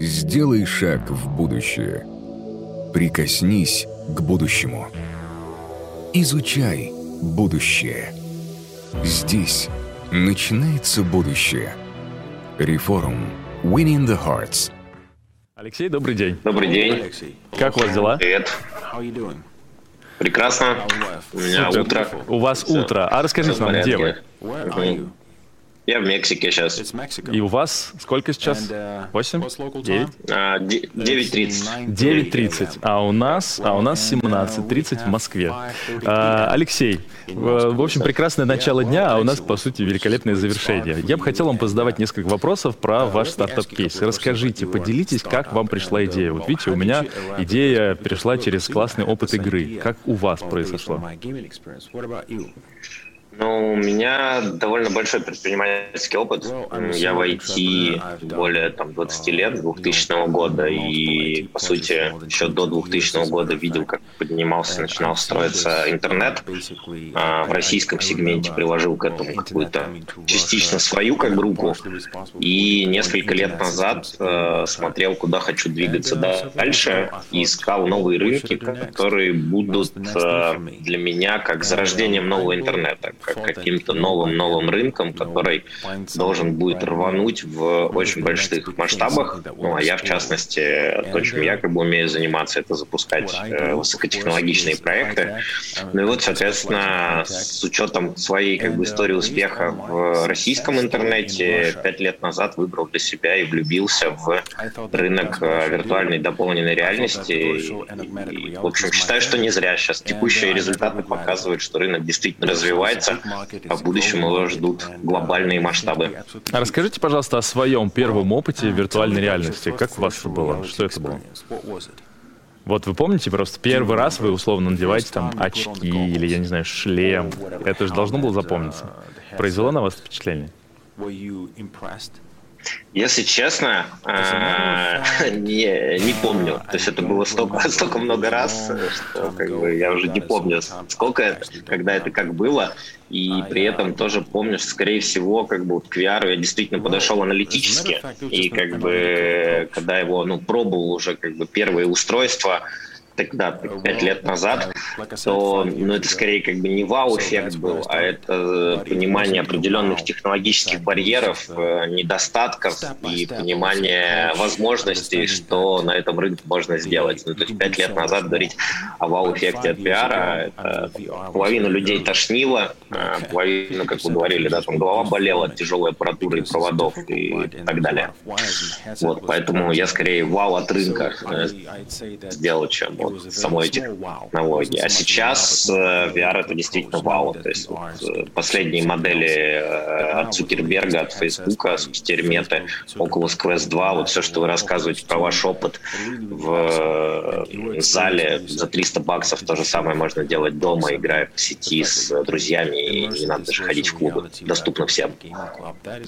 Сделай шаг в будущее. Прикоснись к будущему. Изучай будущее. Здесь начинается будущее. Реформ. Winning the Hearts. Алексей, добрый день. Добрый день. Как у вас дела? Привет. Прекрасно. У меня Супер. утро. У вас утро. А расскажите нам, где вы? Я в Мексике сейчас. И у вас сколько сейчас? Восемь? Девять? А, де- 9.30. 9.30, а у нас, а у нас 17.30 в Москве. А, Алексей, в в общем, прекрасное начало дня, а у нас, по сути, великолепное завершение. Я бы хотел вам позадавать несколько вопросов про ваш стартап-кейс. Расскажите, поделитесь, как вам пришла идея. Вот видите, у меня идея пришла через классный опыт игры. Как у вас произошло? Ну, у меня довольно большой предпринимательский опыт. Я в IT более там, 20 лет, 2000 года, и, по сути, еще до 2000 года видел, как поднимался, начинал строиться интернет. А, В российском сегменте приложил к этому какую-то частично свою как руку. И несколько лет назад э, смотрел, куда хочу двигаться дальше, и искал новые рынки, которые будут э, для меня как зарождением нового интернета, как каким-то новым-новым рынком, который должен будет рвануть в очень больших масштабах. Ну, а я, в частности, то, чем я как бы умею заниматься, это запускать э, высокотехнологичные проекты. Ну и вот, соответственно, с учетом своей как бы истории успеха в российском интернете, пять лет назад выбрал для себя и влюбился в рынок э, виртуальной дополненной реальности. И, и, в общем, считаю, что не зря. Сейчас текущие результаты показывают, что рынок действительно развивается, а в будущем его ждут глобальные масштабы. А расскажите, пожалуйста, о своем первом опыте виртуальной реальности. Как у вас это было? Что это было? Вот вы помните, просто первый раз вы условно надеваете там очки или, я не знаю, шлем. Это же должно было запомниться. Произвело на вас впечатление? Если честно, э, не, не помню. То есть это было столько, столько много раз, что как бы, я уже не помню, сколько это, когда это как было. И при этом тоже помню, что, скорее всего, как бы вот к VR я действительно подошел аналитически. И как бы, когда его ну, пробовал уже как бы первые устройства, тогда, пять лет назад, то ну, это скорее как бы не вау-эффект был, а это понимание определенных технологических барьеров, э, недостатков и понимание возможностей, что на этом рынке можно сделать. Ну, то есть пять лет назад говорить о вау-эффекте от VR, это половину людей тошнило, э, половину, как вы говорили, да, там голова болела от тяжелой аппаратуры и проводов и так далее. Вот, поэтому я скорее вау от рынка э, сделал, чем вот самой технологии. А сейчас э, VR это действительно вау. То есть вот, э, последние модели э, от Цукерберга, от Фейсбука, спустя меты, Oculus Quest 2, вот все, что вы рассказываете про ваш опыт в зале за 300 баксов, то же самое можно делать дома, играя по сети с друзьями, и не надо даже ходить в клубы. Доступно всем.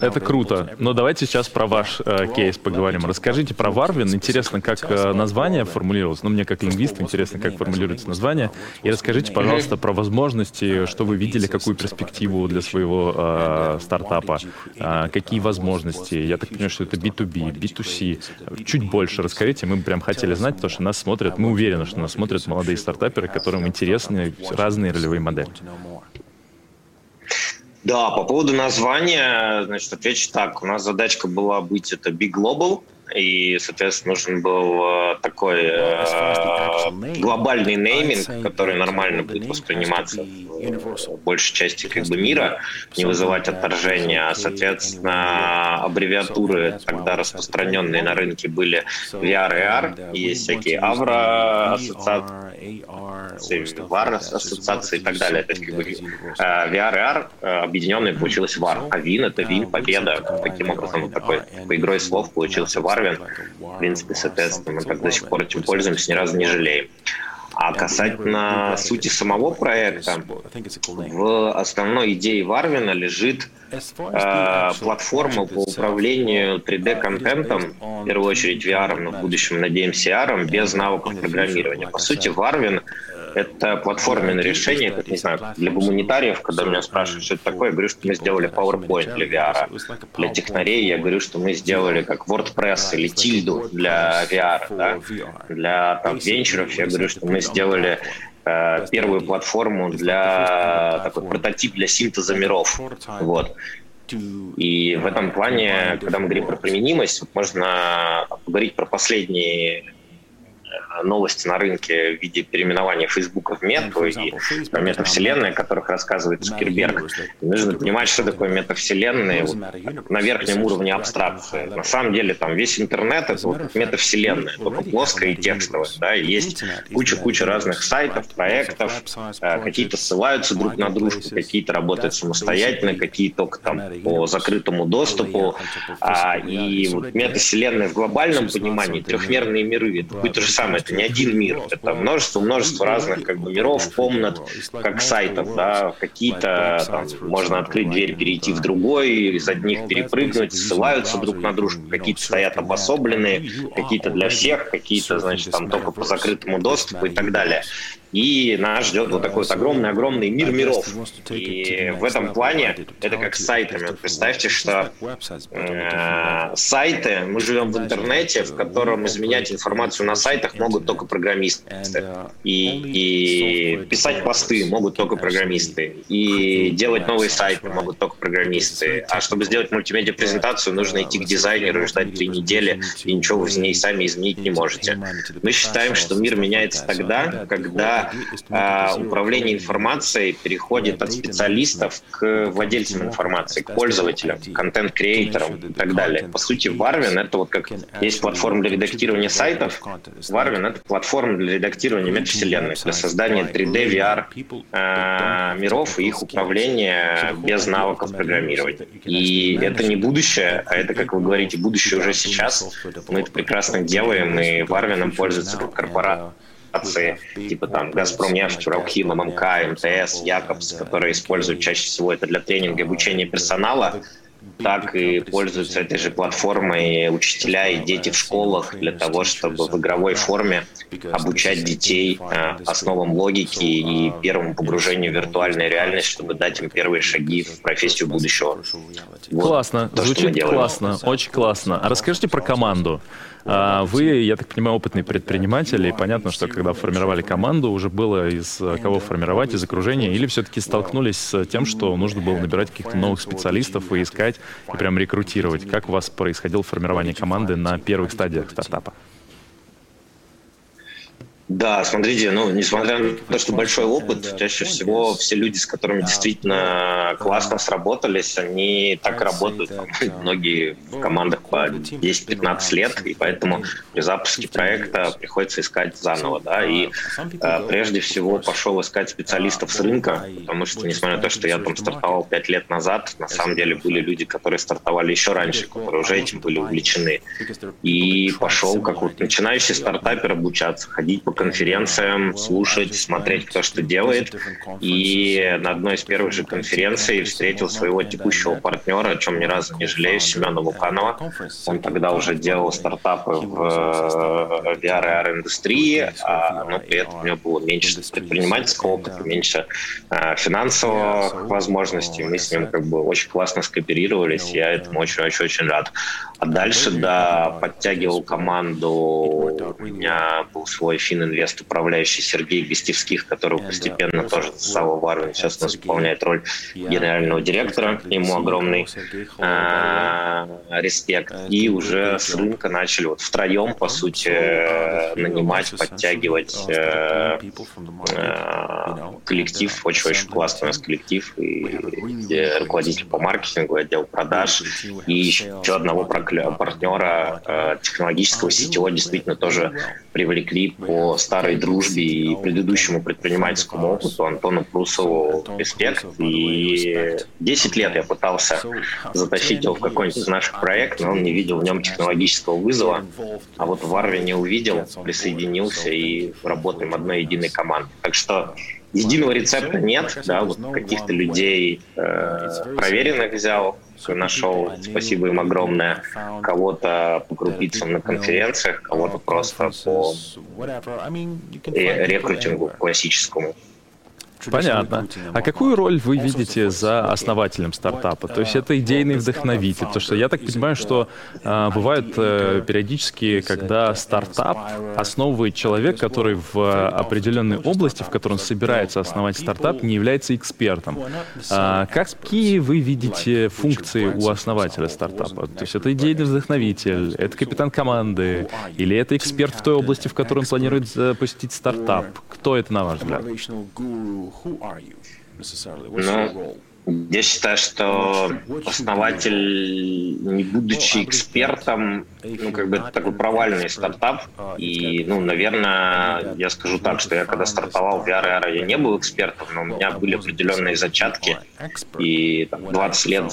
Это круто. Но давайте сейчас про ваш э, кейс поговорим. Расскажите про Варвин. Интересно, как э, название формулировалось. Ну, мне как лингвисту интересно, как формулируется название. И расскажите, пожалуйста, про возможности, что вы видели, какую перспективу для своего э, стартапа, э, какие возможности. Я так понимаю, что это B2B, B2C. Чуть больше расскажите. Мы прям хотели знать, потому что нас смотрят, мы уверены, что нас смотрят молодые стартаперы, которым интересны разные ролевые модели. Да, по поводу названия, значит, отвечу так. У нас задачка была быть это Big Global, и, соответственно, нужен был э, такой э, глобальный нейминг, который нормально будет восприниматься в большей части как бы мира, не вызывать отторжения. А, соответственно, аббревиатуры тогда распространенные на рынке были VR и AR, есть всякие Авро ассоциации, VAR ассоциации и так далее. То есть, как бы, э, VR и AR э, объединенные получилось VAR, а Вин это Вин Победа. Таким образом, вот такой по игрой слов получился Варвин. В принципе, соответственно, мы так до сих пор этим пользуемся, ни разу не жалеем. А касательно сути самого проекта, в основной идее Варвина лежит э, платформа по управлению 3D-контентом, в первую очередь VR, но в будущем, надеемся, AR, без навыков программирования. По сути, Варвин это платформенное решение, как, не знаю, для гуманитариев, когда меня спрашивают, что это такое, я говорю, что мы сделали PowerPoint для VR. Для технарей я говорю, что мы сделали как WordPress или Тильду для VR. Да? Для там, венчуров я говорю, что мы сделали э, первую платформу для такой прототип для синтеза миров. Вот. И в этом плане, когда мы говорим про применимость, можно поговорить про последние новости на рынке в виде переименования Фейсбука в Мету и метавселенные, о которых рассказывает Цукерберг. Нужно понимать, что такое метавселенные вот, на верхнем уровне абстракции. На самом деле там весь интернет — это вот метавселенная, только плоская и текстовая. Да? Есть куча-куча разных сайтов, проектов, э, какие-то ссылаются друг на дружку, какие-то работают самостоятельно, какие только там по закрытому доступу. А, и вот метавселенная в глобальном понимании, трехмерные миры — это будет то же самое это не один мир, это множество-множество разных как бы миров, комнат, как сайтов, да, какие-то там можно открыть дверь, перейти в другой, из одних перепрыгнуть, ссылаются друг на дружку, какие-то стоят обособленные, какие-то для всех, какие-то, значит, там только по закрытому доступу и так далее. И нас ждет вот такой вот огромный-огромный мир миров. И в этом плане это как с сайтами. Представьте, что э, сайты, мы живем в интернете, в котором изменять информацию на сайтах могут только программисты. И, и писать посты могут только программисты. И делать новые сайты могут только программисты. А чтобы сделать мультимедиа-презентацию, нужно идти к дизайнеру и ждать три недели, и ничего вы в ней сами изменить не можете. Мы считаем, что мир меняется тогда, когда а, управление информацией переходит от специалистов к владельцам информации, к пользователям, контент-креаторам и так далее. По сути, Warwin — это вот как есть платформа для редактирования сайтов, Warwin — это платформа для редактирования метавселенных, для создания 3D, VR э, миров и их управления без навыков программирования. И это не будущее, а это, как вы говорите, будущее уже сейчас. Мы это прекрасно делаем, и Warwin пользуется как корпорация корпорации, типа там Газпром нефть, Уралхим, ММК, МТС, Якобс, которые используют чаще всего это для тренинга и обучения персонала, так и пользуются этой же платформой учителя и дети в школах для того, чтобы в игровой форме обучать детей э, основам логики и первому погружению в виртуальную реальность, чтобы дать им первые шаги в профессию будущего. Вот классно, то, звучит классно, очень классно. А расскажите про команду. А вы, я так понимаю, опытный предприниматель, и понятно, что когда формировали команду, уже было из кого формировать, из окружения, или все-таки столкнулись с тем, что нужно было набирать каких-то новых специалистов и искать, и прям рекрутировать. Как у вас происходило формирование команды на первых стадиях стартапа? Да, смотрите, ну, несмотря на то, что большой опыт, чаще всего все люди, с которыми действительно классно сработались, они так работают. Многие в командах по 10-15 лет, и поэтому при запуске проекта приходится искать заново. Да, и э, прежде всего пошел искать специалистов с рынка, потому что, несмотря на то, что я там стартовал 5 лет назад, на самом деле были люди, которые стартовали еще раньше, которые уже этим были увлечены. И пошел как вот начинающий стартапер обучаться, ходить по конференциям, слушать, смотреть, кто что делает. И на одной из первых же конференций встретил своего текущего партнера, о чем ни разу не жалею, Семена Луканова. Он тогда уже делал стартапы в VR и AR-индустрии, а, но при этом у него было меньше предпринимательского опыта, меньше а, финансовых возможностей. Мы с ним как бы очень классно скооперировались, я этому очень-очень-очень рад. А дальше, да, подтягивал команду, у меня был свой фининвест управляющий Сергей Гостевских, который постепенно тоже стал в сейчас у нас выполняет роль генерального директора, ему огромный э, респект. И уже с рынка начали вот втроем, по сути, нанимать, подтягивать э, э, коллектив, очень-очень классный у нас коллектив, и руководитель по маркетингу, отдел продаж, и еще одного партнера э, технологического сетевого действительно тоже привлекли по старой дружбе и предыдущему предпринимательскому опыту Антону Прусову респект. И 10 лет я пытался затащить его в какой-нибудь из наших проектов, но он не видел в нем технологического вызова. А вот в Арве не увидел, присоединился и работаем одной единой командой. Так что единого рецепта нет, да, вот каких-то людей э, проверенных взял, нашел, спасибо им огромное, кого-то по крупицам на конференциях, кого-то просто по рекрутингу классическому. Понятно. А какую роль вы видите за основателем стартапа? То есть это идейный вдохновитель. Потому что я так понимаю, что э, бывает э, периодически, когда стартап основывает человек, который в определенной области, в которой он собирается основать стартап, не является экспертом. А какие вы видите функции у основателя стартапа? То есть это идейный вдохновитель, это капитан команды, или это эксперт в той области, в которой он планирует запустить стартап? Кто это, на ваш взгляд? Ну, я считаю, что основатель, не будучи экспертом, ну, как бы это такой провальный стартап. И, ну, наверное, я скажу так, что я когда стартовал в VR, я не был экспертом, но у меня были определенные зачатки. И там, 20 лет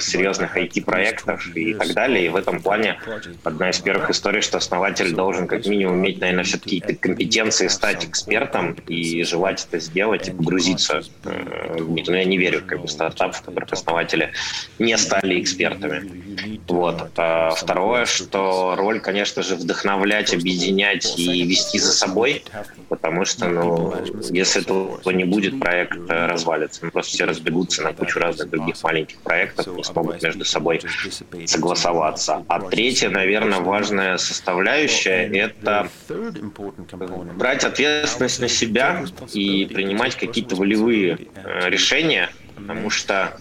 серьезных IT-проектов и так далее. И в этом плане одна из первых историй, что основатель должен как минимум иметь, наверное, все-таки какие-то компетенции стать экспертом и желать это сделать и погрузиться. Э, но ну, я не верю как бы, в стартап, в которых основатели не стали экспертами. Вот. А второе, что роль, конечно же, вдохновлять, объединять и вести за собой, потому что, ну, если этого не будет, проект э, развалится. Мы просто все разбегутся на кучу разных других маленьких проектов, не смогут между собой согласоваться. А третья, наверное, важная составляющая – это брать ответственность на себя и принимать какие-то волевые э, решения, потому что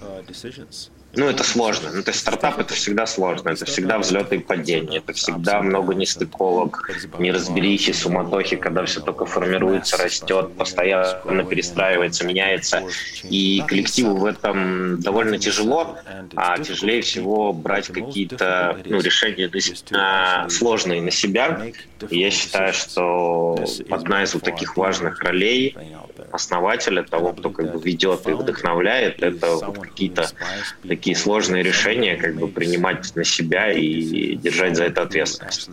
ну, это сложно. Ну, то есть стартап — это всегда сложно. Это всегда взлеты и падения. Это всегда много нестыковок, неразберихи, суматохи, когда все только формируется, растет, постоянно перестраивается, меняется. И коллективу в этом довольно тяжело, а тяжелее всего брать какие-то ну, решения сложные на себя. И я считаю, что одна из вот таких важных ролей основателя, того, кто как бы ведет и вдохновляет, это вот какие-то такие сложные решения как бы принимать на себя и держать за это ответственность.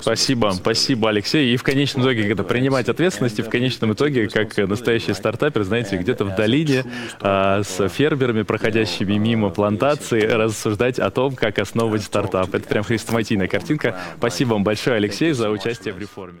Спасибо, спасибо, Алексей. И в конечном итоге, когда принимать ответственность, и в конечном итоге, как настоящий стартапер, знаете, где-то в долине а, с фермерами, проходящими мимо плантации, рассуждать о том, как основывать стартап. Это прям хрестоматийная картинка. Спасибо вам большое, Алексей, за участие в реформе.